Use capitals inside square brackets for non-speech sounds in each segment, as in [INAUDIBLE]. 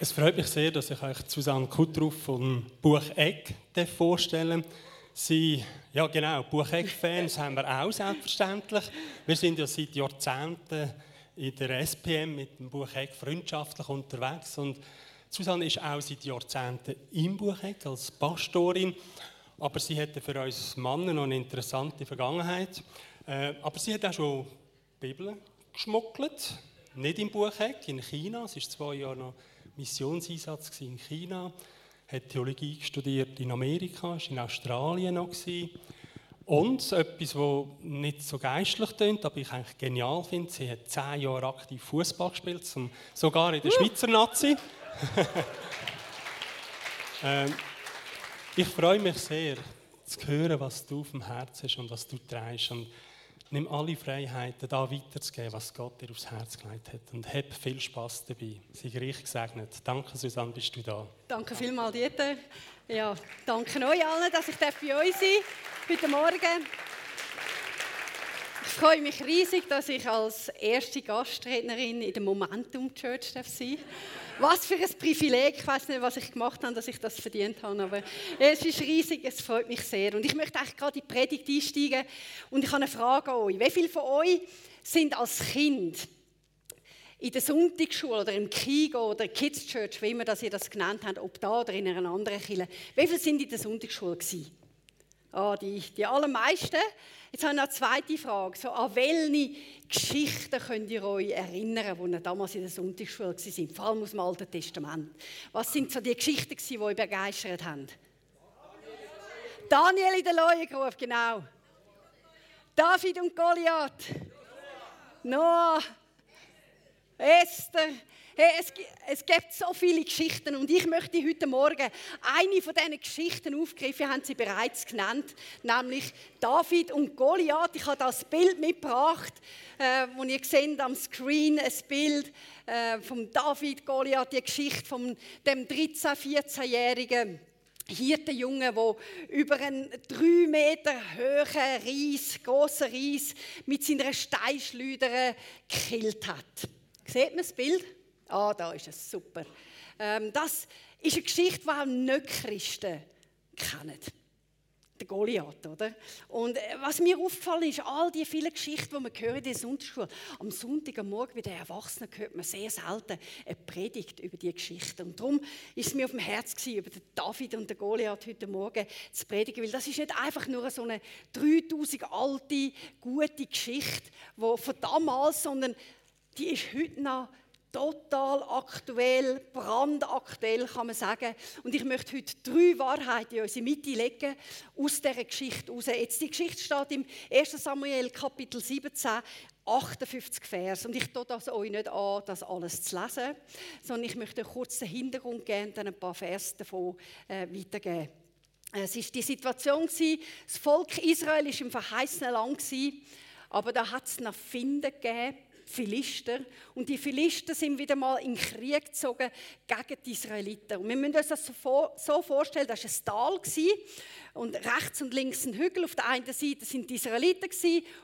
Es freut mich sehr, dass ich euch Susanne Kuttruff vom Buch Egg vorstellen Sie, ja genau, Buch Egg-Fans haben wir auch selbstverständlich. Wir sind ja seit Jahrzehnten in der SPM mit dem Buch Egg freundschaftlich unterwegs und Susanne ist auch seit Jahrzehnten im Buch Egg als Pastorin, aber sie hatte für uns Männer noch eine interessante Vergangenheit. Äh, aber sie hat auch schon Bibel geschmuggelt, nicht im Buch Egg, in China. Sie ist zwei Jahre noch Missionseinsatz in China, hat Theologie studiert in Amerika, war in Australien noch. Und etwas, das nicht so geistlich klingt, aber ich eigentlich genial finde, sie hat zehn Jahre aktiv Fußball gespielt, sogar in der Schweizer Nazi. [LAUGHS] ähm, ich freue mich sehr, zu hören, was du auf dem Herzen hast und was du trägst. Und Nimm alle Freiheiten, da weiterzugeben, was Gott dir aufs Herz gelegt hat. Und hab viel Spaß dabei. Sei reich gesegnet. Danke, Susanne, bist du da. Danke vielmals, Dieter. Ja, danke euch allen, dass ich bei euch sein darf heute Morgen. Freue mich riesig, dass ich als erste Gastrednerin in der Momentum Church sein darf. Was für ein Privileg. Ich weiß nicht, was ich gemacht habe, dass ich das verdient habe, aber es ist riesig, es freut mich sehr. Und ich möchte eigentlich gerade in die Predigt einsteigen und ich habe eine Frage an euch. Wie viele von euch sind als Kind in der Sonntagsschule oder im Kigo oder Kids Church, wie immer das ihr das genannt habt, ob da oder in einer anderen Kirche, wie viele sind in der Sonntagsschule gewesen? Ah, die, die allermeisten. Jetzt habe ich noch eine zweite Frage. So, an welche Geschichten könnt ihr euch erinnern, die damals in der Sonntagsschule waren? Vor allem aus dem Alten Testament. Was sind so die Geschichten, die euch begeistert haben? Daniel in der Leuengrube, genau. David und Goliath. Noah. Esther. Hey, es, es gibt so viele Geschichten und ich möchte heute Morgen eine von diesen Geschichten aufgreifen, haben Sie bereits genannt, nämlich David und Goliath. Ich habe das Bild mitgebracht, äh, wo ihr seht am Screen, ein Bild äh, von David, Goliath, die Geschichte von dem 13-, 14-jährigen Hirtenjunge, der über einen drei Meter hohen Reis, grossen Reis mit seiner Steinschleuder gekillt hat. Seht man das Bild? Ah, da ist es super. Ähm, das ist eine Geschichte, die auch Nicht-Christen kennen. Der Goliath, oder? Und äh, was mir aufgefallen ist, all die vielen Geschichten, die man hören in der Sonntagsschule, am Sonntag, am Morgen bei den Erwachsenen hört man sehr selten eine Predigt über diese Geschichte. Und darum ist es mir auf dem Herz gewesen, über den David und den Goliath heute Morgen zu predigen, weil das ist nicht einfach nur so eine 3000 alte, gute Geschichte die von damals, sondern die ist heute noch total aktuell, brandaktuell, kann man sagen. Und ich möchte heute drei Wahrheiten in unsere Mitte legen, aus dieser Geschichte heraus. Jetzt, die Geschichte steht im 1. Samuel, Kapitel 17, 58 Vers. Und ich tue das euch nicht an, das alles zu lesen, sondern ich möchte einen kurzen Hintergrund geben und dann ein paar Vers davon äh, weitergeben. Es war die Situation, das Volk Israel war im verheißenen Land, aber da hat es noch Finden gegeben, Philister. Und die Philister sind wieder mal in den Krieg gezogen gegen die Israeliten. Und wir müssen uns das so vorstellen, das war ein Tal und rechts und links ein Hügel. Auf der einen Seite sind die Israeliten,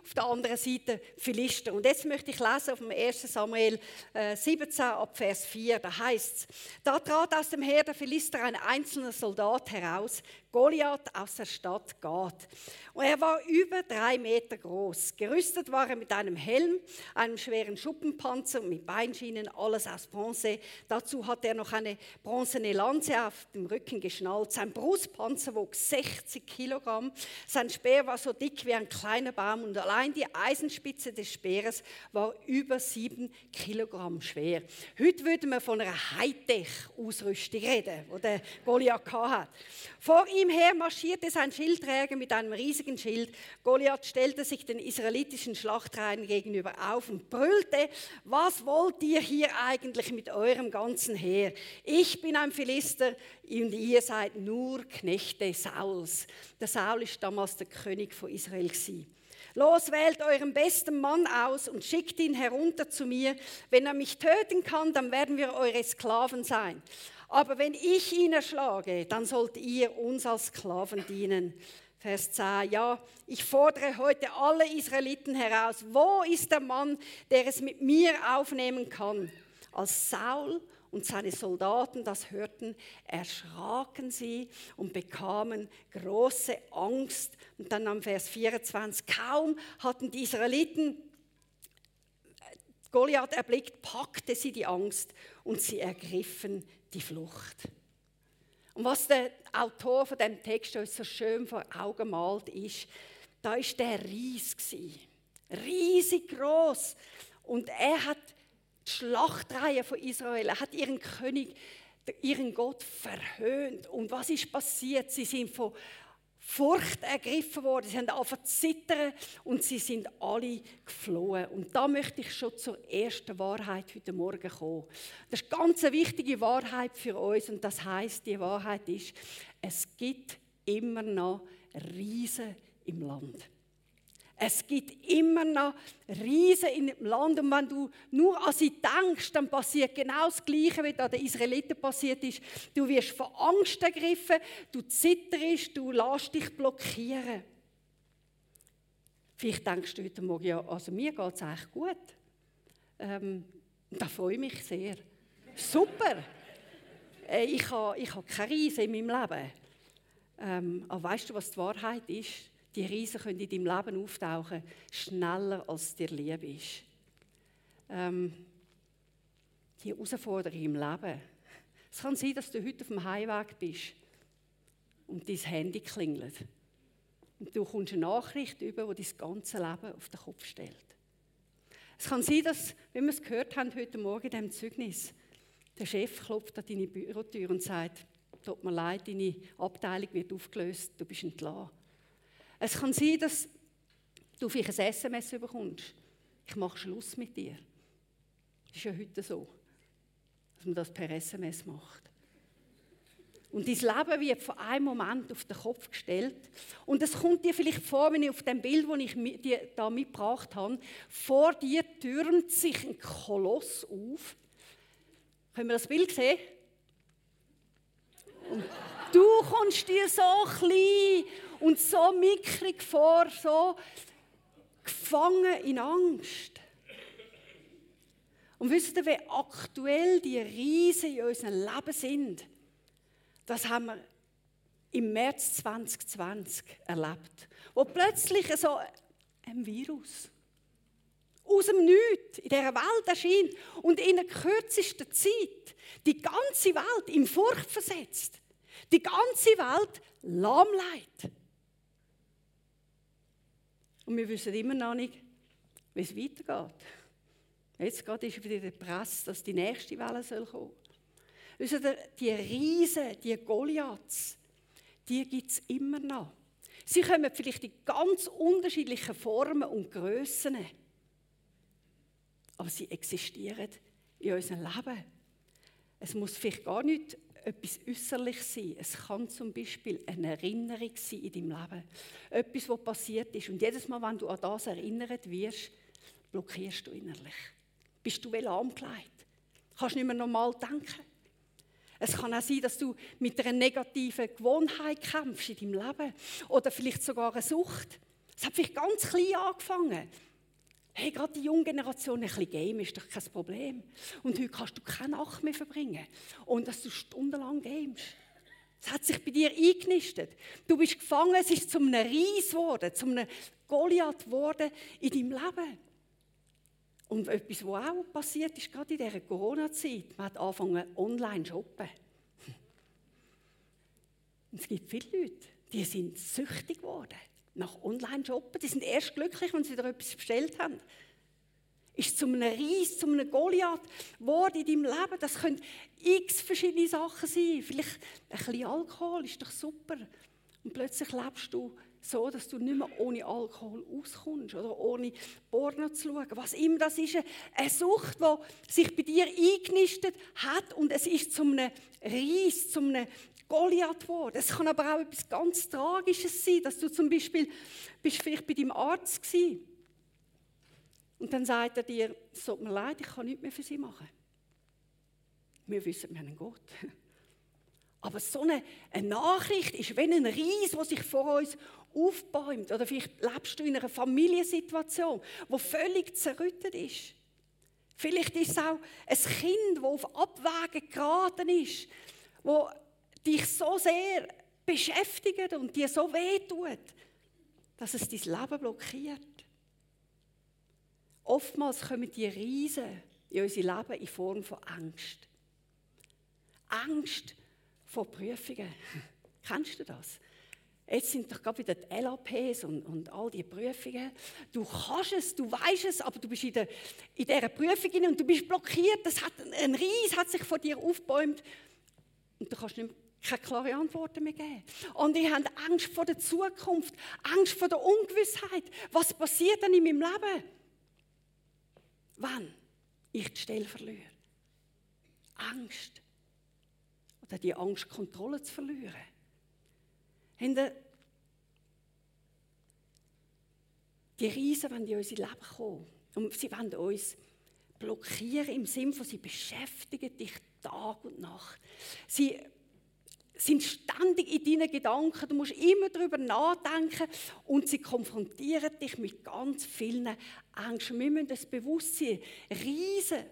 auf der anderen Seite Philister. Und jetzt möchte ich lesen auf dem 1. Samuel 17 äh, ab Vers 4. Da heißt es: Da trat aus dem Heer der Philister ein einzelner Soldat heraus, Goliath aus der Stadt Gad. Und er war über drei Meter groß. Gerüstet war er mit einem Helm, einem schweren Schuppenpanzer und mit Beinschienen, alles aus Bronze. Dazu hatte er noch eine bronzene Lanze auf dem Rücken geschnallt. Sein Brustpanzer wog 60 Kilogramm. Sein Speer war so dick wie ein kleiner Baum und allein die Eisenspitze des Speeres war über sieben Kilogramm schwer. Heute würde man von einer Hightech-Ausrüstung reden, die der Goliath hatte. Vor ihm her marschierte sein Schildträger mit einem riesigen Schild. Goliath stellte sich den israelitischen Schlachtreihen gegenüber auf und brüllte, was wollt ihr hier eigentlich mit eurem ganzen Heer? Ich bin ein Philister und ihr seid nur Knechte Sauls. Der Saul ist damals der König von Israel. Los, wählt euren besten Mann aus und schickt ihn herunter zu mir. Wenn er mich töten kann, dann werden wir eure Sklaven sein. Aber wenn ich ihn erschlage, dann sollt ihr uns als Sklaven dienen. Vers 10. Ja, ich fordere heute alle Israeliten heraus. Wo ist der Mann, der es mit mir aufnehmen kann? Als Saul und seine Soldaten das hörten, erschraken sie und bekamen große Angst. Und dann am Vers 24, kaum hatten die Israeliten Goliath erblickt, packte sie die Angst und sie ergriffen die Flucht. Und was der Autor von dem Text uns so schön vor Augen malt, ist, da ist der Ries riesig groß und er hat Schlachtreihe von Israel, er hat ihren König, ihren Gott verhöhnt. Und was ist passiert? Sie sind von Furcht ergriffen worden, sie haben angefangen zu zittern und sie sind alle geflohen. Und da möchte ich schon zur ersten Wahrheit heute Morgen kommen. Das ist eine ganz wichtige Wahrheit für uns und das heißt, die Wahrheit ist, es gibt immer noch Riesen im Land. Es gibt immer noch Riesen im Land und wenn du nur an sie denkst, dann passiert genau das Gleiche, wie da den Israeliten passiert ist. Du wirst von Angst ergriffen, du zitterst, du lässt dich blockieren. Vielleicht denkst du heute Morgen, ja, also mir geht es eigentlich gut. Ähm, da freue ich mich sehr. Super! Äh, ich habe, ich habe keine Riesen in meinem Leben. Ähm, aber weißt du, was die Wahrheit ist? Die Riesen können in deinem Leben auftauchen, schneller als dir lieb ist. Ähm, die Herausforderung im Leben. Es kann sein, dass du heute auf dem Heimweg bist und dein Handy klingelt. Und du kommst eine Nachricht über, die dein ganze Leben auf den Kopf stellt. Es kann sein, dass, wie wir es gehört haben heute Morgen in diesem Zeugnis, der Chef klopft an deine Bürotür und sagt, tut mir leid, deine Abteilung wird aufgelöst, du bist entlassen. Es kann sein, dass du vielleicht ein SMS bekommst. Ich mache Schluss mit dir. Das ist ja heute so, dass man das per SMS macht. Und dein Leben wird von einem Moment auf den Kopf gestellt. Und es kommt dir vielleicht vor, wenn ich auf dem Bild, das ich dir da mitgebracht habe, vor dir türmt sich ein Koloss auf. Können wir das Bild sehen? Und du kommst dir so klein und so mickrig vor, so gefangen in Angst. Und wisst ihr, wie aktuell die Riesen in unserem Leben sind? Das haben wir im März 2020 erlebt. Wo plötzlich so ein Virus aus dem Nichts in dieser Welt erscheint und in der kürzesten Zeit die ganze Welt in Furcht versetzt. Die ganze Welt lahmlegt. Und wir wissen immer noch nicht, wie es weitergeht. Jetzt gerade ist wieder der Press, dass die nächste Welle soll kommen soll. Die Riesen, die Goliaths, die gibt es immer noch. Sie kommen vielleicht in ganz unterschiedlichen Formen und Grössen. Aber sie existieren in unserem Leben. Es muss vielleicht gar nicht etwas Äußerliches sein. Es kann zum Beispiel eine Erinnerung sein in deinem Leben. Etwas, was passiert ist. Und jedes Mal, wenn du an das erinnert wirst, blockierst du innerlich. Bist du lahmgelegt. Kannst nicht mehr normal denken. Es kann auch sein, dass du mit einer negativen Gewohnheit kämpfst in deinem Leben. Oder vielleicht sogar eine Sucht. Es hat vielleicht ganz klein angefangen. Hey, gerade die junge Generation, ein bisschen Game ist doch kein Problem. Und heute kannst du keine Nacht mehr verbringen. Und dass du stundenlang gamest. Es hat sich bei dir eingenistet. Du bist gefangen, es ist zu einem Ries geworden, zu einem Goliath geworden in deinem Leben. Und etwas, was auch passiert ist, gerade in dieser Corona-Zeit, man hat angefangen online zu shoppen. [LAUGHS] Und es gibt viele Leute, die sind süchtig geworden nach Online-Shoppen. Die sind erst glücklich, wenn sie da etwas bestellt haben. Ist zu einem Ries, zu einem Goliath Wort in deinem Leben. Das können x verschiedene Sachen sein. Vielleicht ein bisschen Alkohol ist doch super. Und plötzlich lebst du so, dass du nicht mehr ohne Alkohol auskommst oder ohne Porno zu schauen. Was immer das ist, eine Sucht, die sich bei dir eingenistet hat und es ist zu einem Ries, zu einem Goliath geworden. Es kann aber auch etwas ganz Tragisches sein, dass du zum Beispiel bist vielleicht bei deinem Arzt gewesen, und dann sagt er dir, es tut mir leid, ich kann nichts mehr für sie machen. Wir wissen, wir haben einen Gott. [LAUGHS] Aber so eine, eine Nachricht ist wie ein Ries, der sich vor uns aufbäumt. Oder vielleicht lebst du in einer Familiensituation, wo völlig zerrüttet ist. Vielleicht ist es auch ein Kind, das auf Abwägen geraten ist, wo dich so sehr beschäftigt und dir so wehtut, dass es dein Leben blockiert. Oftmals kommen die Riesen in unser Leben in Form von Angst. Angst vor Prüfungen. [LAUGHS] Kennst du das? Jetzt sind doch gerade wieder die LAPs und, und all die Prüfungen. Du kannst es, du weißt es, aber du bist in, der, in dieser Prüfung und du bist blockiert. Das hat, ein Ries hat sich vor dir aufgebäumt und du kannst nicht keine klare Antworten mehr geben. Und ich habe Angst vor der Zukunft, Angst vor der Ungewissheit. Was passiert dann in meinem Leben? Wann ich die Stelle verliere? Angst. Oder die Angst, Kontrolle zu verlieren. die Riesen wollen in unser Leben kommen. Und sie wollen uns blockieren im Sinne von, sie beschäftigen dich Tag und Nacht. Sie sind ständig in deinen Gedanken. Du musst immer darüber nachdenken und sie konfrontieren dich mit ganz vielen Ängsten. Wir müssen das bewusst sein. Riesen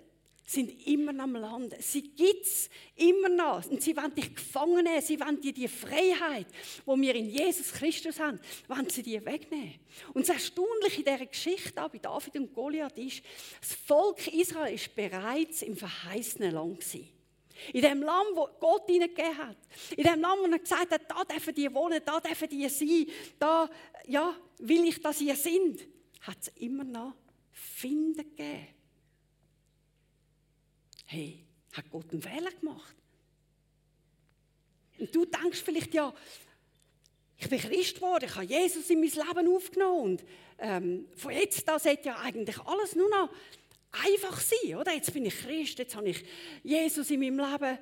sind immer am Land. Sie gibt es immer noch. Und sie wollen dich gefangen nehmen. Sie wollen dir die Freiheit, die wir in Jesus Christus haben, wollen sie dir wegnehmen. Und das Erstaunliche in dieser Geschichte bei David und Goliath ist, das Volk Israel ist bereits im verheißenen Land gewesen. In dem Land, wo Gott ihnen gegeben hat. In dem Land, wo er gesagt hat, da dürfen die wohnen, da dürfen die sein, da ja, will ich, dass ihr sind, hat es immer noch Finden gegeben. Hey, hat Gott einen Fehler gemacht? Und du denkst vielleicht, ja, ich bin Christ geworden, ich habe Jesus in mein Leben aufgenommen und ähm, von jetzt an sollte ja eigentlich alles nur noch einfach sein, oder? Jetzt bin ich Christ, jetzt habe ich Jesus in meinem Leben.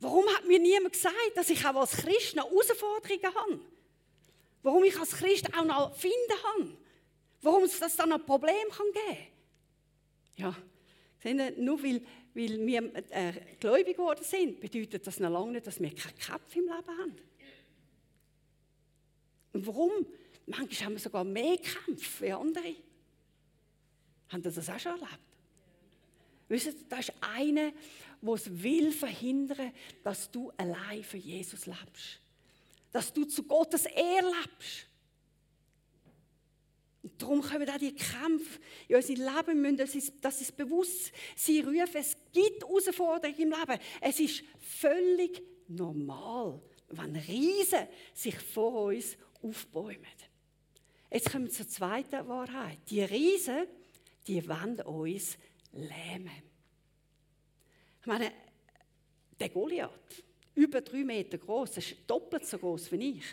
Warum hat mir niemand gesagt, dass ich auch als Christ noch Herausforderungen habe? Warum ich als Christ auch noch finden kann? Warum es das dann ein Problem kann geben? Ja, nur weil, weil wir äh, gläubig geworden sind, bedeutet das noch lange nicht, dass wir keine Köpfe im Leben haben. Und warum? Manchmal haben wir sogar mehr Kämpfe wie andere. Habt ihr das auch schon erlebt? Wisst ihr, da ist einer, der es will verhindern, dass du allein für Jesus lebst. Dass du zu Gottes Ehre lebst. Und darum können auch die Kämpfe in unser Leben müssen, das ist, das ist bewusst sie rufen. Es gibt Herausforderungen im Leben. Es ist völlig normal, wenn Riesen sich vor uns aufbäumen. Jetzt kommen wir zur zweiten Wahrheit. Die Riesen, die wollen uns lähmen. Ich meine, der Goliath, über drei Meter groß, ist doppelt so groß wie ich.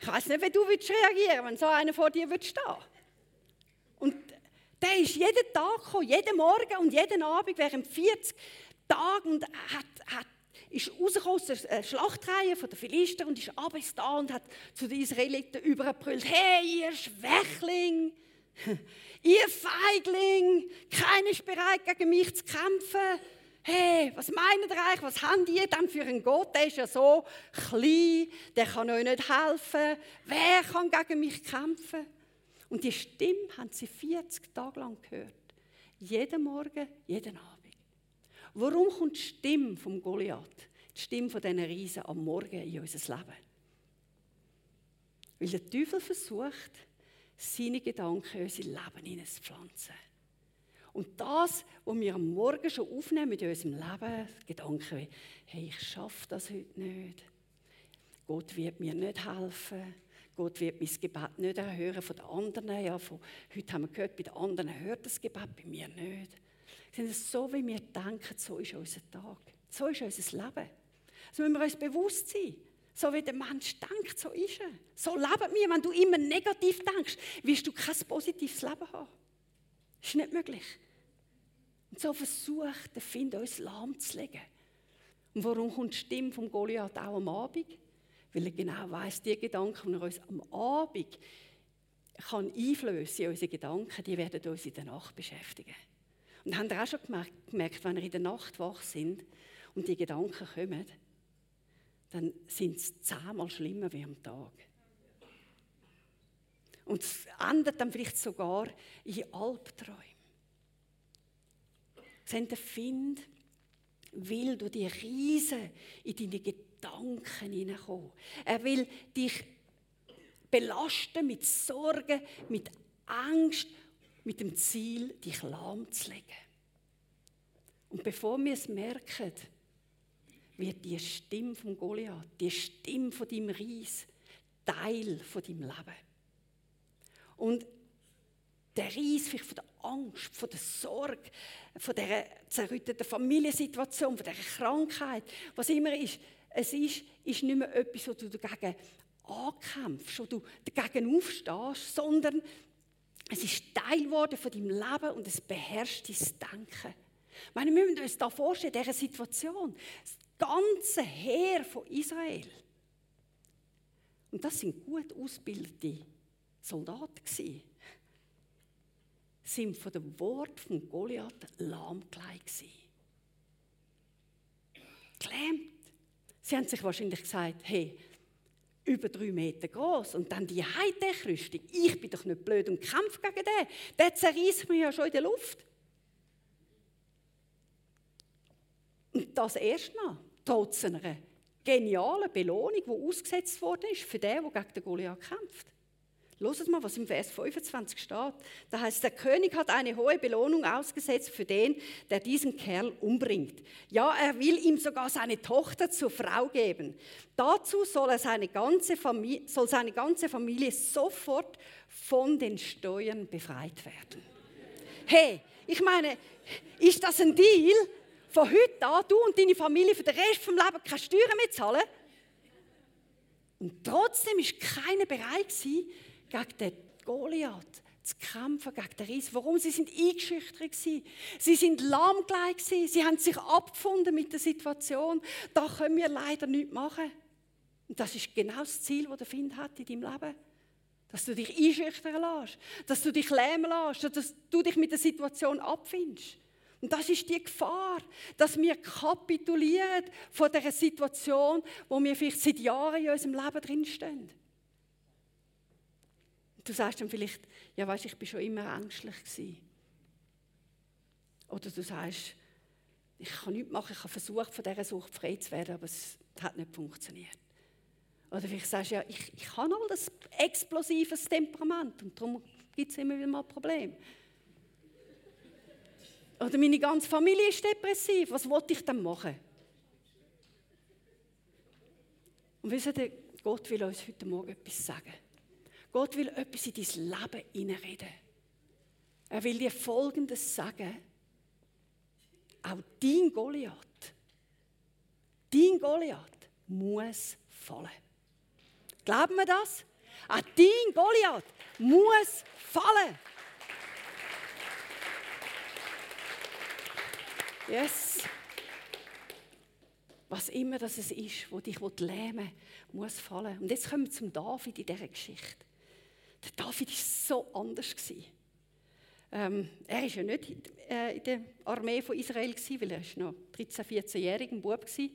Ich weiß nicht, wie du reagieren wenn so einer vor dir stehen Und der ist jeden Tag gekommen, jeden Morgen und jeden Abend während 40 Tagen und hat, hat ist rausgekommen aus der äh, Schlachtreihe der Philister und ist abends da und hat zu den Israeliten überbrüllt, hey, ihr Schwächling, [LAUGHS] ihr Feigling, keiner ist bereit, gegen mich zu kämpfen. Hey, was meint ihr eigentlich, was habt ihr denn für einen Gott? Der ist ja so klein, der kann euch nicht helfen. Wer kann gegen mich kämpfen? Und die Stimme haben sie 40 Tage lang gehört. Jeden Morgen, jeden Abend. Warum kommt die Stimme vom Goliath, die Stimme von diesen Riesen am Morgen in unser Leben? Weil der Teufel versucht, seine Gedanken in unser Leben hineinzupflanzen. Und das, was wir am Morgen schon aufnehmen in unserem Leben, Gedanken wie, hey, ich schaffe das heute nicht. Gott wird mir nicht helfen. Gott wird mein Gebet nicht erhören von den anderen. Ja, von, heute haben wir gehört, bei den anderen hört das Gebet, bei mir nicht. So wie wir denken, so ist unser Tag. So ist unser Leben. So müssen wir uns bewusst sein. So wie der Mensch denkt, so ist er. So leben wir. Wenn du immer negativ denkst, wirst du kein positives Leben haben. Das ist nicht möglich. Und so versucht der Find uns lahmzulegen. Und warum kommt die Stimme vom Goliath auch am Abend? Weil er genau weiß, die Gedanken, die er uns am Abend kann einflößen in unsere Gedanken, die werden uns in der Nacht beschäftigen. Und habt ihr auch schon gemerkt, wenn ihr in der Nacht wach sind und die Gedanken kommen, dann sind es zehnmal schlimmer wie am Tag. Und es endet dann vielleicht sogar in Albträumen. Seht, der Find will durch die Riesen in deine Gedanken hineinkommen. Er will dich belasten mit Sorgen, mit Angst, mit dem Ziel, dich lahmzulegen. Und bevor wir es merken, wird die Stimme vom Goliath, die Stimme von deinem Ries, Teil von deinem Leben. Und der Ries vielleicht von der Angst, von der Sorge, von der zerrütteten Familiensituation, von der Krankheit, was immer ist, es ist, ist nicht mehr etwas, wo du dagegen ankämpfst, wo du dagegen aufstehst, sondern es ist Teil geworden von deinem Leben und es beherrscht dein Denken. Meine, wir müssen uns da vorstellen, in dieser Situation, das ganze Heer von Israel. Und das sind gut ausgebildete Soldaten gewesen, sind von dem Wort von Goliath lahmgelegt. Gelähmt. Sie haben sich wahrscheinlich gesagt, hey, über drei Meter groß und dann die Hightech-Rüstung. Ich bin doch nicht blöd und kämpfe gegen den. Der zerreißt mich ja schon in der Luft. Und das erst noch, trotz einer genialen Belohnung, die ausgesetzt worden ist für den, der gegen den Goliath kämpft. Hört mal, was im Vers 25 steht. Da heißt, der König hat eine hohe Belohnung ausgesetzt für den, der diesen Kerl umbringt. Ja, er will ihm sogar seine Tochter zur Frau geben. Dazu soll, er seine, ganze Familie, soll seine ganze Familie sofort von den Steuern befreit werden. Hey, ich meine, ist das ein Deal? Von heute an, du und deine Familie für den Rest des Lebens keine Steuern mehr zahlen? Und trotzdem ist keiner bereit gewesen, gegen den Goliath zu kämpfen, gegen den Riss. Warum? Sie sind eingeschüchtert gewesen. Sie sind lahmgelegt gewesen. Sie haben sich abgefunden mit der Situation. Da können wir leider nichts machen. Und das ist genau das Ziel, das der Find hat in deinem Leben. Dass du dich einschüchtern lässt, dass du dich lähmen lässt, dass du dich mit der Situation abfindest. Und das ist die Gefahr, dass wir kapitulieren von der Situation, wo wir vielleicht seit Jahren in unserem Leben drinstehen. Du sagst dann vielleicht, ja weißt, ich bin schon immer ängstlich gewesen. Oder du sagst, ich kann nichts machen, ich habe versucht, von dieser Sucht frei zu werden, aber es hat nicht funktioniert. Oder vielleicht sagst du, ja, ich, ich habe all das explosives Temperament und darum gibt es immer wieder mal Probleme. Oder meine ganze Familie ist depressiv, was wollte ich dann machen? Und wisst ihr, Gott will uns heute Morgen etwas sagen. Gott will etwas in dein Leben hineinreden. Er will dir Folgendes sagen. Auch dein Goliath, dein Goliath muss fallen. Glauben wir das? Auch dein Goliath muss fallen. Yes. Was immer das ist, wo dich lähmen will, muss fallen. Und jetzt kommen wir zum David in dieser Geschichte. Der David war so anders. Ähm, er war ja nicht äh, in der Armee von Israel, weil er noch 13-, 14-jähriger Bub war.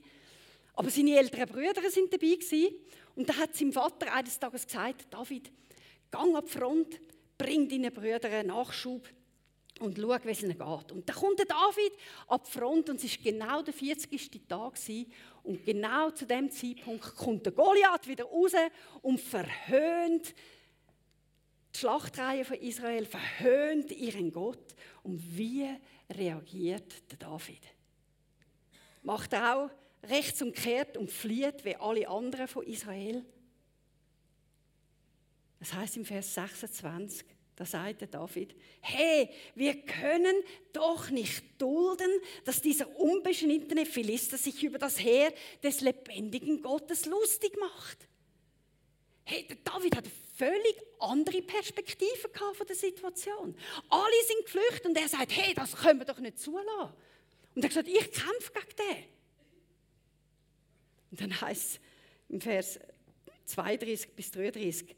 Aber seine älteren Brüder waren dabei. Und da hat sein Vater eines Tages gesagt, David, gang an die Front, bring deinen Brüdern Nachschub und schau, wie es ihnen geht. Und dann kommt der David an die Front und es war genau der 40. Tag. Und genau zu dem Zeitpunkt kommt der Goliath wieder raus und verhöhnt die Schlachtreihe von Israel verhöhnt ihren Gott. Und wie reagiert der David? Macht er auch rechts umkehrt und flieht wie alle anderen von Israel? Das heißt im Vers 26, da sagt der David, hey, wir können doch nicht dulden, dass dieser unbeschnittene Philister sich über das Heer des lebendigen Gottes lustig macht. Hey, der David hat völlig andere Perspektive von der Situation. Alle sind geflüchtet und er sagt, hey, das können wir doch nicht zulassen. Und er gesagt, ich kämpfe gegen den. Und dann heißt es im Vers 32 bis 33,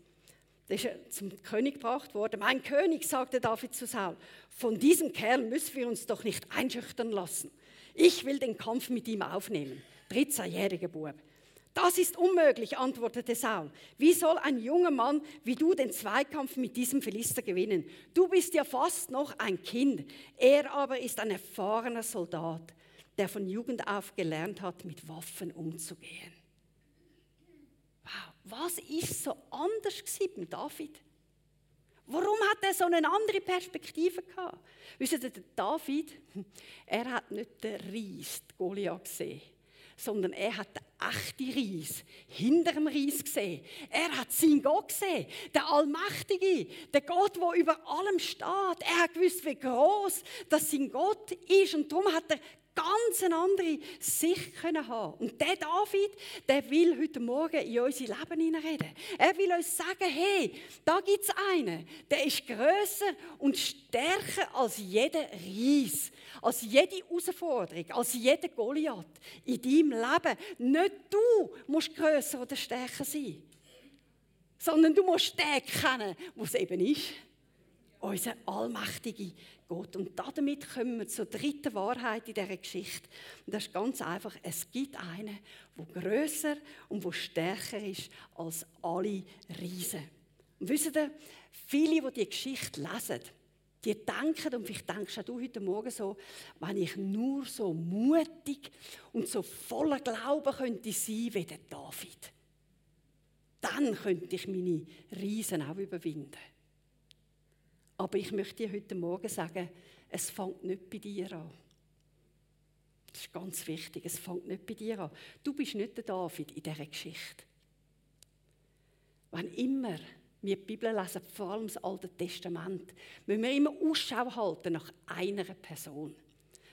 da ist zum König gebracht worden. Mein König, sagte David zu Saul, von diesem Kerl müssen wir uns doch nicht einschüchtern lassen. Ich will den Kampf mit ihm aufnehmen. 13-jähriger Bub. Das ist unmöglich, antwortete Saul. Wie soll ein junger Mann wie du den Zweikampf mit diesem Philister gewinnen? Du bist ja fast noch ein Kind. Er aber ist ein erfahrener Soldat, der von Jugend auf gelernt hat, mit Waffen umzugehen. Wow, was ist so anders mit David? Warum hat er so eine andere Perspektive gehabt? Wisst ihr, David, [LAUGHS] er hat nicht den Ries, Goliath gesehen sondern er hat den echten Reis hinter dem Reis gesehen. Er hat seinen Gott gesehen, der Allmächtige, der Gott, der über allem steht. Er hat gewusst, wie groß das sein Gott ist und darum hat er ganz andere Sicht können haben. Und der David, der will heute Morgen in unser Leben hineinreden. Er will uns sagen, hey, da gibt es einen, der ist grösser und stärker als jeder Reis, als jede Herausforderung, als jeder Goliath in deinem Leben. Nicht du musst grösser oder stärker sein, sondern du musst den kennen, was eben ist. Unser allmächtiger Gott. Und damit kommen wir zur dritten Wahrheit in dieser Geschichte. Und das ist ganz einfach, es gibt einen, der grösser und der stärker ist als alle Riesen. Und wisst ihr, viele, die die Geschichte lesen, die denken, und vielleicht denkst auch du heute Morgen so, wenn ich nur so mutig und so voller Glauben könnte sein wie der David, dann könnte ich meine Riesen auch überwinden. Aber ich möchte dir heute Morgen sagen, es fängt nicht bei dir an. Das ist ganz wichtig, es fängt nicht bei dir an. Du bist nicht der David in dieser Geschichte. Wenn immer wir die Bibel lesen, vor allem das Alte Testament, müssen wir immer Ausschau halten nach einer Person.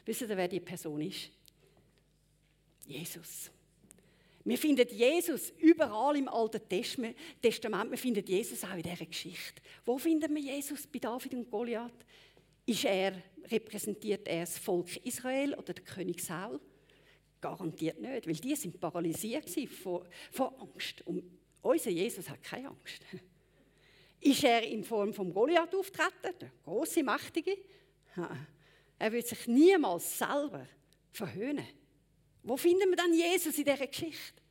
Wisst ihr, wer die Person ist? Jesus. Wir finden Jesus überall im Alten Testament. Wir finden Jesus auch in dieser Geschichte. Wo finden wir Jesus bei David und Goliath? Ist er, repräsentiert er das Volk Israel oder der König Saul? Garantiert nicht, weil die sind paralysiert vor, vor Angst. Und unser Jesus hat keine Angst. [LAUGHS] Ist er in Form von Goliath auftreten, der große, mächtige? Er wird sich niemals selber verhöhnen. Wo finden wir dann Jesus in dieser Geschichte?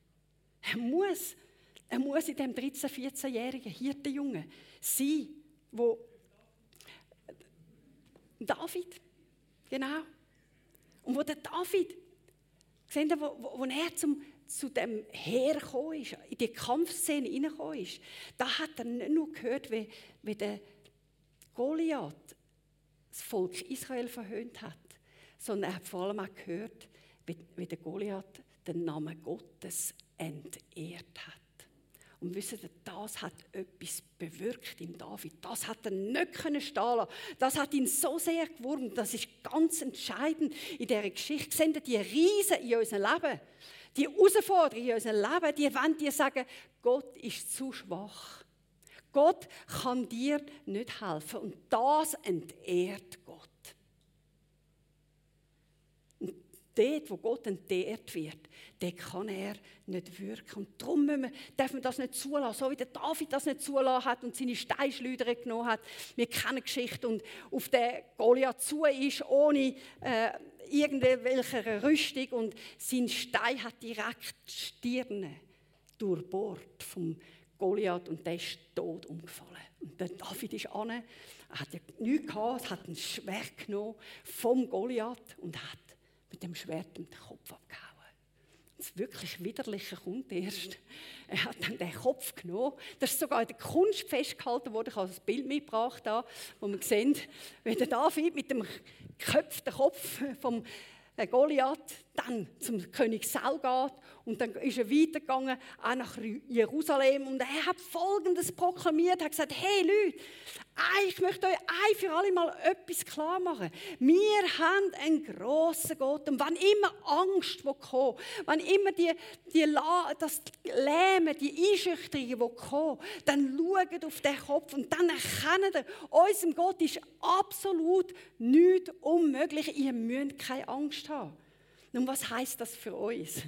Er muss, er muss in dem 13-, 14-jährigen Hirtenjungen sein, wo David, genau. Und wo der David, sehen Sie, wo, wo er zum, zu dem Heer gekommen ist, in die Kampfszene hineingekommen ist, da hat er nicht nur gehört, wie, wie der Goliath das Volk Israel verhöhnt hat, sondern er hat vor allem auch gehört, wie, der Goliath den Namen Gottes entehrt hat. Und wisst ihr, das hat etwas bewirkt im David. Das hat er nicht können. Das hat ihn so sehr gewurmt. Das ist ganz entscheidend in dieser Geschichte. Sehen die Riesen in unserem Leben, die Herausforderungen in unserem Leben, die wollen dir sagen, Gott ist zu schwach. Gott kann dir nicht helfen. Und das entehrt Gott. Dort, wo Gott entehrt wird, dort kann er nicht wirken. Und darum wir, darf man das nicht zulassen, so wie der David das nicht zulassen hat und seine Steinschleuder genommen hat. Wir kennen Geschichte und auf der Goliath zu ist, ohne äh, irgendwelche Rüstung und sein Stein hat direkt die Stirne durchbohrt vom Goliath und der ist tot umgefallen. Und der David ist an, er hat ja nichts gehabt, hat ein Schwert genommen vom Goliath und hat mit dem Schwert den Kopf abgehauen. Das wirklich Widerliche kommt erst. Er hat dann den Kopf genommen. Das ist sogar in der Kunst festgehalten worden. Ich habe das Bild mitgebracht, da, wo man sieht, wie der David mit dem geköpften Kopf vom äh, Goliath dann zum König Saul geht und dann ist er weitergegangen, auch nach Jerusalem und er hat Folgendes proklamiert, er hat gesagt, hey Leute, ich möchte euch ein für alle Mal etwas klar machen. Wir haben einen grossen Gott und wenn immer Angst kommt, wenn immer die, die das Lähmen, die Einschüchterungen kommen, dann schaut auf den Kopf und dann erkennt ihr, unserem Gott ist absolut nichts unmöglich. Ihr müsst keine Angst haben. Nun, was heißt das für uns?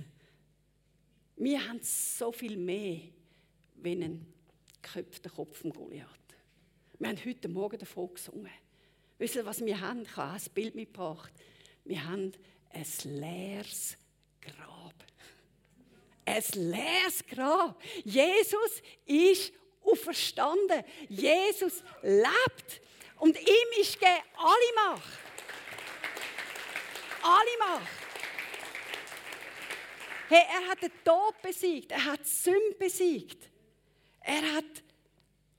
Wir haben so viel mehr wie einen geköpften Kopf vom Goliath. Wir haben heute Morgen davon gesungen. Wisst ihr, was wir haben? Ich habe ein Bild mitgebracht. Wir haben ein leeres Grab. ein leeres Grab. Jesus ist auferstanden. Jesus lebt. Und ihm ist gegeben alle Macht. Alle Macht. Hey, er hat den Tod besiegt. Er hat Sünde besiegt. Er hat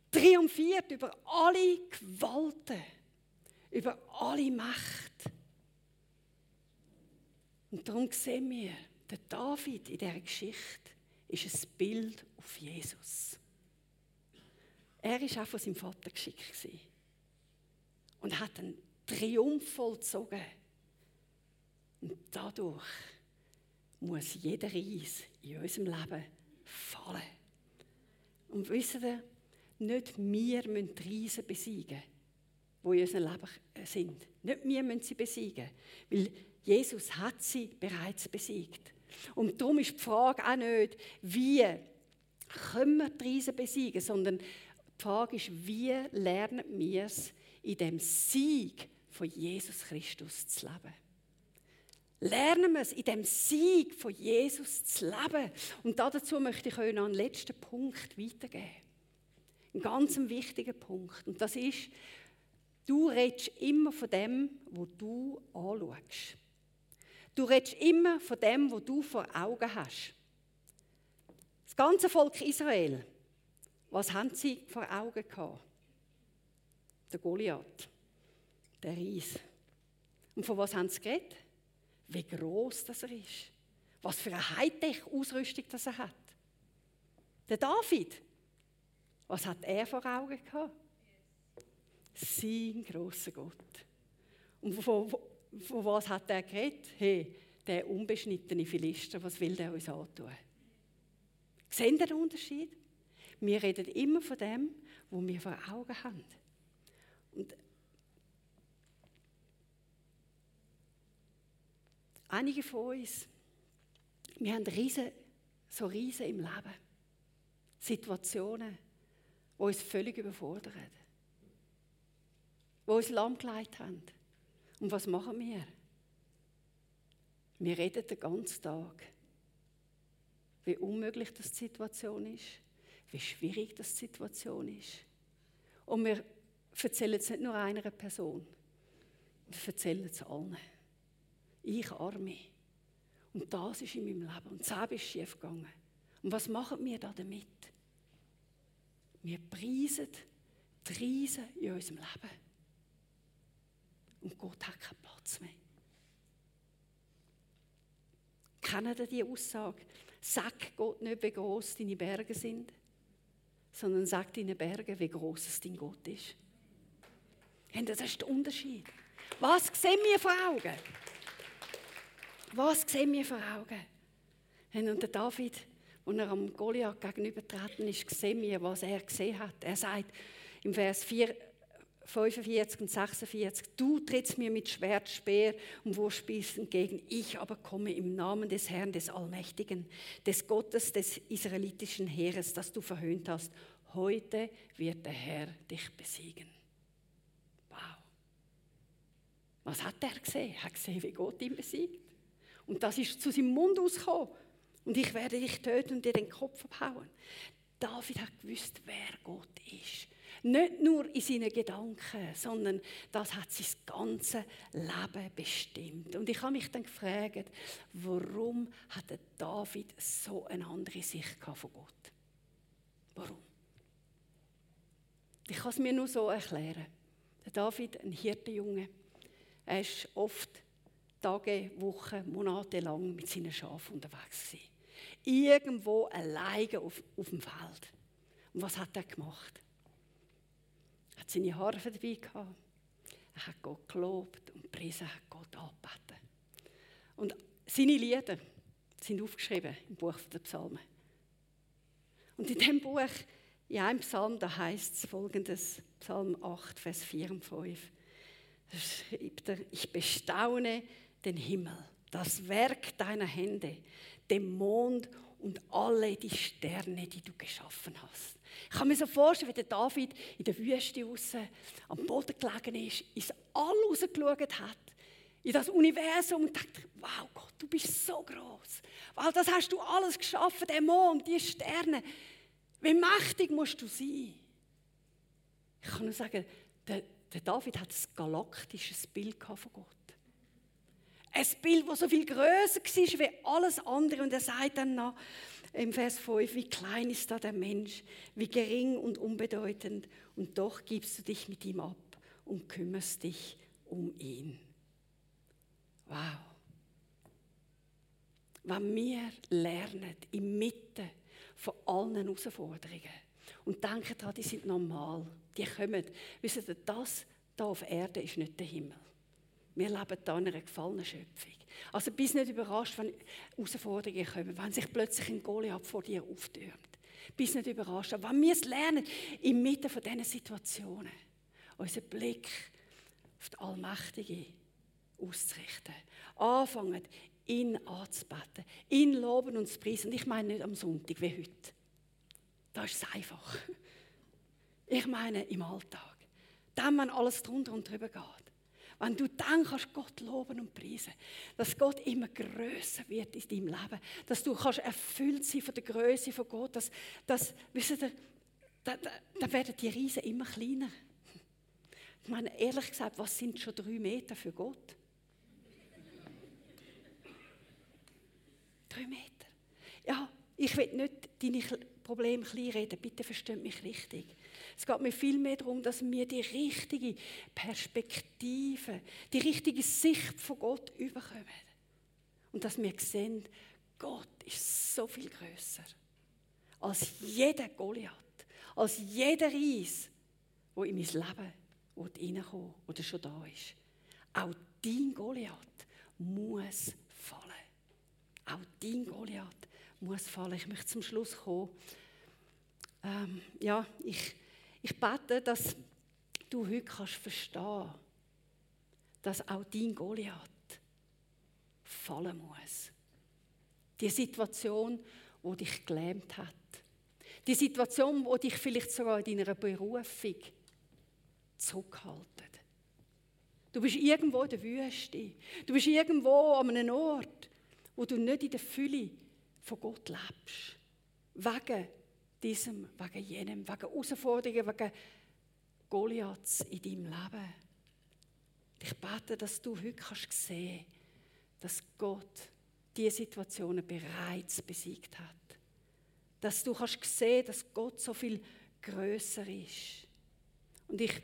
triumphiert über alle Gewalten, über alle Macht. Und darum sehen wir, der David in dieser Geschichte ist ein Bild auf Jesus. Er war auch von seinem Vater geschickt und hat einen Triumph vollzogen. Und dadurch muss jeder Reis in unserem Leben fallen. Und wisst ihr, nicht wir müssen die Reisen besiegen, die in unserem Leben sind. Nicht wir müssen sie besiegen, weil Jesus hat sie bereits besiegt. Und darum ist die Frage auch nicht, wie können wir die Reisen besiegen, sondern die Frage ist, wie lernen wir es, in dem Sieg von Jesus Christus zu leben. Lernen wir es, in dem Sieg von Jesus zu leben. Und dazu möchte ich euch noch einen letzten Punkt weitergeben. Einen ganz wichtigen Punkt. Und das ist, du redest immer von dem, wo du anschaust. Du redest immer von dem, wo du vor Augen hast. Das ganze Volk Israel, was haben sie vor Augen gehabt? Der Goliath, der Ries. Und von was haben sie geredet? Wie groß das er ist. Was für eine Hightech-Ausrüstung das er hat. Der David, was hat er vor Augen gehabt? Sein großer Gott. Und von, von was hat er geredet? Hey, der unbeschnittene Philister, was will der uns antun? Sehen Sie den Unterschied? Wir reden immer von dem, wo wir vor Augen haben. Und einige von uns, wir haben riesen, so Riesen im Leben. Situationen, die uns völlig überfordern. Die uns lahmgelegt haben. Und was machen wir? Wir reden den ganzen Tag, wie unmöglich das die Situation ist, wie schwierig das die Situation ist. Und wir erzählen es nicht nur einer Person, wir erzählen es allen. Ich arme. Und das ist in meinem Leben. Und das ist schief gegangen. Und was machen wir da damit? Wir preisen die Riesen in unserem Leben. Und Gott hat keinen Platz mehr. Kennen ihr die Aussage? Sag Gott nicht, wie groß deine Berge sind, sondern sag deinen Bergen, wie groß dein Gott ist. Das ist der Unterschied. Was sehen wir vor Augen? Was sehen wir vor Augen? Und der David, als er am Goliath gegenübertreten ist, sehen wir, was er gesehen hat. Er sagt im Vers 4, 45 und 46, du trittst mir mit Schwert, Speer und Wurfspieß entgegen, ich aber komme im Namen des Herrn, des Allmächtigen, des Gottes, des israelitischen Heeres, das du verhöhnt hast. Heute wird der Herr dich besiegen. Wow. Was hat er gesehen? Er hat gesehen, wie Gott ihn besiegt. Und das ist zu seinem Mund ausgekommen. Und ich werde dich töten und dir den Kopf abhauen. David hat gewusst, wer Gott ist. Nicht nur in seinen Gedanken, sondern das hat sein ganzes Leben bestimmt. Und ich habe mich dann gefragt, warum hat David so eine andere Sicht von Gott? Warum? Ich kann es mir nur so erklären. Der David, ein Hirtenjunge, er ist oft Tage, Wochen, Monate lang mit seinen Schafen unterwegs gewesen. Irgendwo alleine auf, auf dem Feld. Und was hat er gemacht? Er hat seine Harfe dabei gehabt. Er hat Gott gelobt und priesen, hat Gott angebeten. Und seine Lieder sind aufgeschrieben im Buch der Psalmen. Und in diesem Buch, in einem Psalm, da heißt es folgendes, Psalm 8, Vers 4 und 5. Da schreibt er, ich bestaune den Himmel, das Werk deiner Hände, den Mond und alle die Sterne, die du geschaffen hast. Ich kann mir so vorstellen, wie der David in der Wüste raus am Boden gelegen ist, ins All rausgeschaut hat, in das Universum und denke, wow Gott, du bist so groß. Weil das hast du alles geschaffen, der Mond, die Sterne. Wie mächtig musst du sein? Ich kann nur sagen, der, der David hat ein galaktisches Bild von Gott. Ein Bild, das so viel größer war wie alles andere. Und er sagt dann noch im Vers 5, wie klein ist da der Mensch, wie gering und unbedeutend. Und doch gibst du dich mit ihm ab und kümmerst dich um ihn. Wow. Wenn wir lernen, inmitten von allen Herausforderungen und denken daran, die sind normal, die kommen, wissen Sie, das hier auf Erde ist nicht der Himmel. Wir leben hier in einer gefallenen Schöpfung. Also bist nicht überrascht, wenn Herausforderungen kommen, wenn sich plötzlich ein Goliath vor dir auftürmt. Bist nicht überrascht. Aber wenn wir es lernen, inmitten von diesen Situationen, unseren Blick auf die Allmächtige auszurichten. Anfangen, ihn anzubeten, ihn loben und zu preisen. Und ich meine nicht am Sonntag wie heute. Da ist es einfach. Ich meine im Alltag. Dann, wenn alles drunter und drüber geht. Wenn du dann kannst Gott loben und preisen, dass Gott immer größer wird in deinem Leben, dass du kannst erfüllt sein von der Größe von Gott, dass, dass wisst ihr, dann, dann werden die Riesen immer kleiner. Ich meine, ehrlich gesagt, was sind schon drei Meter für Gott? drei Meter. Ja, ich will nicht deine Probleme kleinreden, bitte versteht mich richtig. Es geht mir vielmehr darum, dass wir die richtige Perspektive, die richtige Sicht von Gott überkommen. Und dass wir sehen, Gott ist so viel größer als jeder Goliath, als jeder Reis, wo in mein Leben reinkommen oder schon da ist. Auch dein Goliath muss fallen. Auch dein Goliath muss fallen. Ich möchte zum Schluss kommen. Ähm, ja, ich, ich bete, dass du heute kannst verstehen, dass auch dein Goliath fallen muss. Die Situation, wo dich gelähmt hat. Die Situation, wo dich vielleicht sogar in deiner Berufung zurückhaltet. Du bist irgendwo in der Wüste. Du bist irgendwo an einem Ort, wo du nicht in der Fülle von Gott lebst. Wegen diesem, wegen jenem, wegen Herausforderungen, wegen Goliaths in deinem Leben. Ich bete, dass du heute kannst sehen dass Gott diese Situationen bereits besiegt hat. Dass du kannst sehen, dass Gott so viel größer ist. Und ich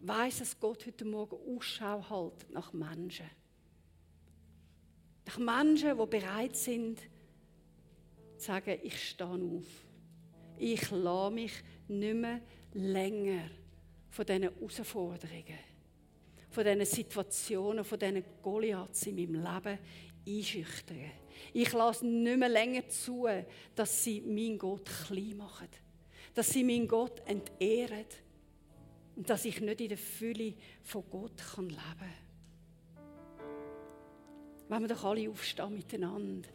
weiß, dass Gott heute Morgen Ausschau hält nach Menschen. Nach Menschen, die bereit sind, zu sagen, ich stehe auf. Ich lasse mich nicht mehr länger von diesen Herausforderungen, von diesen Situationen, von diesen Goliaths in meinem Leben einschüchtern. Ich lasse nicht mehr länger zu, dass sie meinen Gott klein machen, dass sie meinen Gott entehren und dass ich nicht in der Fülle von Gott leben kann. Wenn wir doch alle aufstehen miteinander.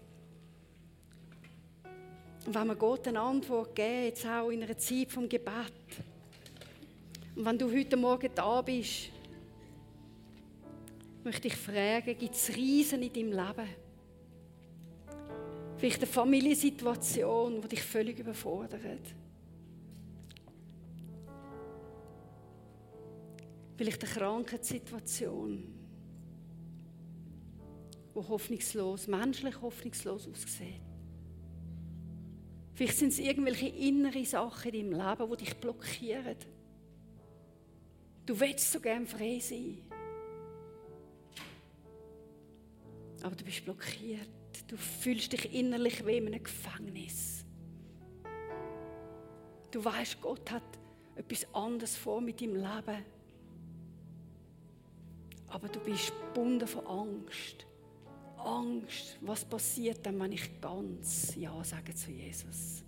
Und wenn wir Gott eine Antwort geben, jetzt auch in einer Zeit vom Gebet. Und wenn du heute Morgen da bist, möchte ich fragen, gibt es Riesen in deinem Leben? Vielleicht eine Familiensituation, die dich völlig überfordert. Vielleicht eine Krankheitssituation wo hoffnungslos, menschlich hoffnungslos aussieht. Vielleicht sind es irgendwelche innere Sachen in deinem Leben, die dich blockieren. Du willst so gern frei sein. Aber du bist blockiert. Du fühlst dich innerlich wie in einem Gefängnis. Du weißt, Gott hat etwas anderes vor mit deinem Leben. Aber du bist gebunden von Angst. Angst, was passiert dann, wenn ich ganz Ja sage zu Jesus.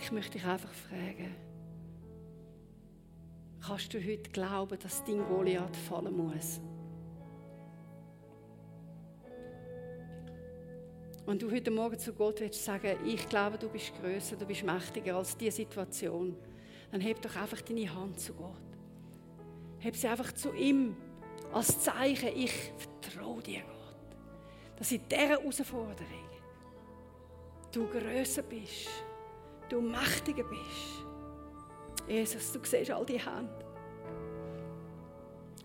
Ich möchte dich einfach fragen, kannst du heute glauben, dass dein Goliath fallen muss? Wenn du heute Morgen zu Gott willst sagen, ich glaube, du bist größer, du bist mächtiger als diese Situation, dann heb doch einfach deine Hand zu Gott. Heb sie einfach zu ihm als Zeichen, ich vertraue dir, Gott. Dass in dieser Herausforderung du größer bist, du mächtiger bist. Jesus, du siehst all die Hände.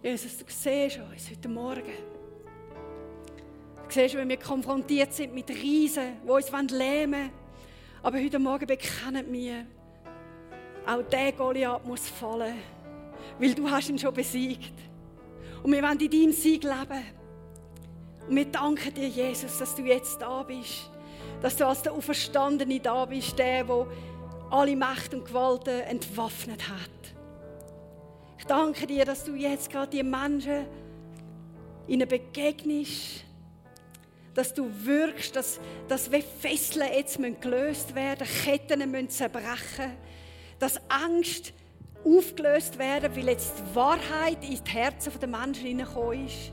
Jesus, du siehst uns heute Morgen. Du siehst, wenn wir konfrontiert sind mit Riesen, die uns lähmen wollen. Aber heute Morgen bekennen wir, auch der Goliath muss fallen, weil du hast ihn schon besiegt. Und wir wollen in deinem Sieg leben. Und wir danken dir, Jesus, dass du jetzt da bist. Dass du als der Auferstandene da bist, der, der alle Macht und Gewalten entwaffnet hat. Ich danke dir, dass du jetzt gerade die Menschen ihnen begegnest, dass du wirkst, dass, dass wie Fesseln jetzt gelöst werden müssen, Ketten müssen zerbrechen dass Angst aufgelöst werden, weil jetzt die Wahrheit in die Herzen der Menschen hineingekommen ist.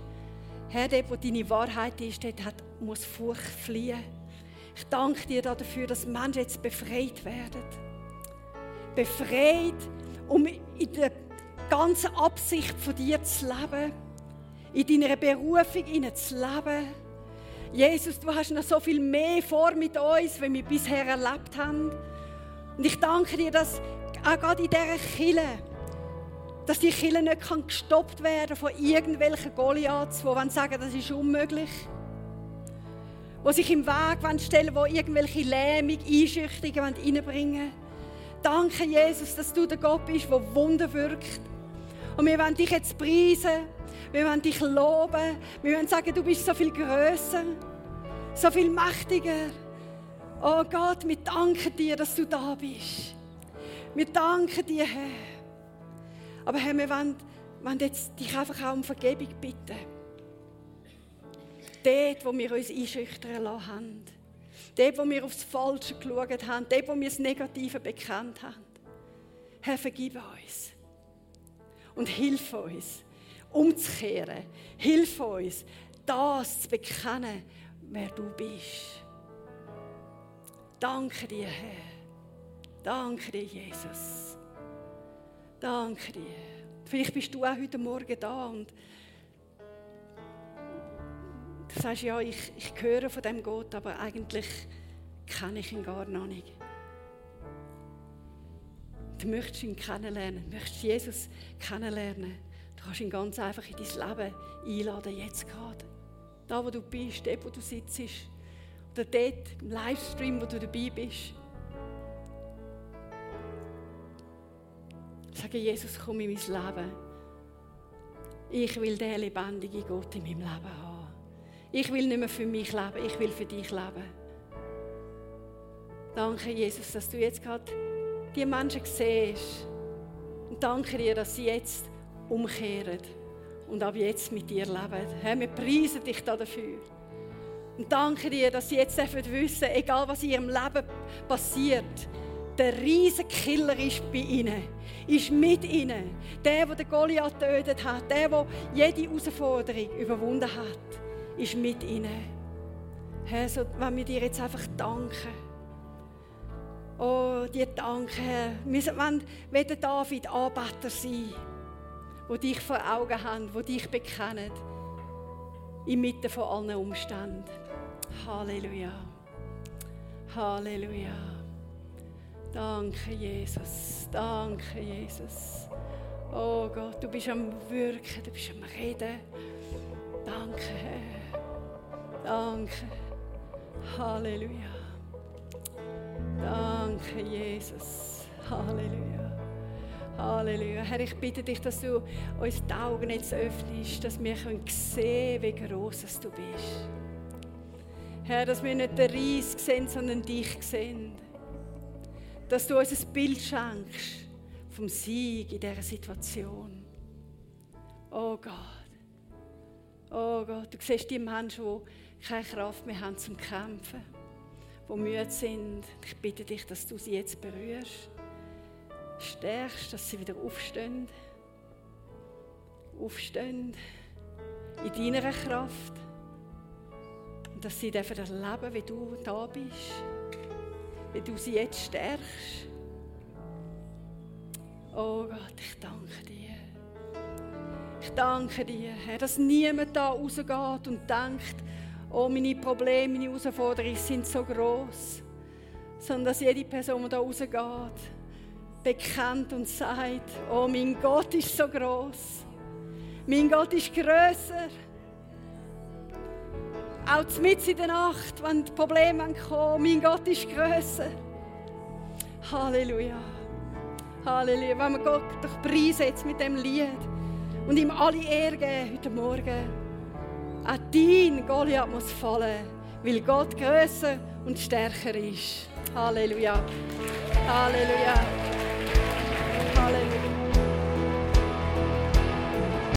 Herr, dort, wo deine Wahrheit ist, dort muss Furcht fliehen. Ich danke dir dafür, dass Menschen jetzt befreit werden. Befreit, um in der ganzen Absicht von dir zu leben, in deiner Berufung zu leben. Jesus, du hast noch so viel mehr vor mit uns, wie wir bisher erlebt haben. Und ich danke dir, dass auch gerade in dieser Kille, dass die Kille nicht gestoppt werden von irgendwelchen Goliaths, die sagen, das ist unmöglich. Die sich im Weg stellen wollen, die irgendwelche Lähmung, Einschüchterungen reinbringen wollen. Danke, Jesus, dass du der Gott bist, der Wunder wirkt. Und wir wollen dich jetzt preisen. Wir wollen dich loben. Wir wollen sagen, du bist so viel größer, so viel mächtiger. Oh Gott, wir danken dir, dass du da bist. Wir danken dir, Herr. Aber Herr, wir wollen, wollen jetzt dich einfach auch um Vergebung bitten. Dort, wo wir uns einschüchtern lassen haben. Dort, wo wir aufs Falsche geschaut haben. Dort, wo wir das Negative bekannt haben. Herr, vergib uns. Und hilf uns, umzukehren. Hilf uns, das zu bekennen, wer du bist. Danke dir, Herr. Danke dir, Jesus. Danke dir. Vielleicht bist du auch heute Morgen da und du sagst, ja, ich, ich höre von dem Gott, aber eigentlich kenne ich ihn gar noch nicht. Du möchtest ihn kennenlernen, du möchtest Jesus kennenlernen. Du kannst ihn ganz einfach in dein Leben einladen, jetzt gerade. Da, wo du bist, dort, wo du sitzt, oder dort im Livestream, wo du dabei bist. Sage, Jesus, komm in mein Leben. Ich will den lebendigen Gott in meinem Leben haben. Ich will nicht mehr für mich leben, ich will für dich leben. Danke, Jesus, dass du jetzt gerade die Menschen siehst. Und danke dir, dass sie jetzt umkehren und ab jetzt mit dir leben. Herr, wir preisen dich dafür. Und danke dir, dass sie jetzt wissen, egal was in ihrem Leben passiert, der riesige Killer ist bei ihnen, ist mit ihnen. Der, der den Goliath getötet hat, der, der jede Herausforderung überwunden hat, ist mit ihnen. Herr, so wenn wir dir jetzt einfach danken. Oh, dir danke, Herr. Wir wollen wie der David Anbeter sein, wo dich vor Augen haben, wo dich bekennen, inmitten von allen Umständen. Halleluja. Halleluja. Danke, Jesus. Danke, Jesus. Oh Gott, du bist am Wirken, du bist am Reden. Danke, Herr. Danke. Halleluja. Danke, Jesus. Halleluja. Halleluja. Herr, ich bitte dich, dass du uns die Augen jetzt öffnest, dass wir sehen können, wie groß du bist. Herr, dass wir nicht den Reis sehen, sondern dich sehen dass du uns ein Bild schenkst vom Sieg in dieser Situation. Oh Gott. Oh Gott, du siehst die Menschen, die keine Kraft mehr haben zum Kämpfen, die müde sind. Ich bitte dich, dass du sie jetzt berührst, stärkst, dass sie wieder aufstehen. Aufstehen in deiner Kraft. Und dass sie dürfen erleben, wie du da bist wie du sie jetzt stärkst. Oh Gott, ich danke dir. Ich danke dir, Herr, dass niemand da rausgeht und denkt, oh, meine Probleme, meine Herausforderungen sind so groß, sondern dass jede Person, die da rausgeht, bekennt und sagt, oh, mein Gott ist so groß, mein Gott ist größer. Auch mitten in der Nacht, wenn die Probleme kommen, mein Gott ist größer. Halleluja. Halleluja. Wenn wir Gott doch preisen jetzt mit dem Lied und ihm alle Ehre geben heute Morgen. Auch dein Goliath muss fallen, weil Gott größer und stärker ist. Halleluja. Halleluja. Halleluja.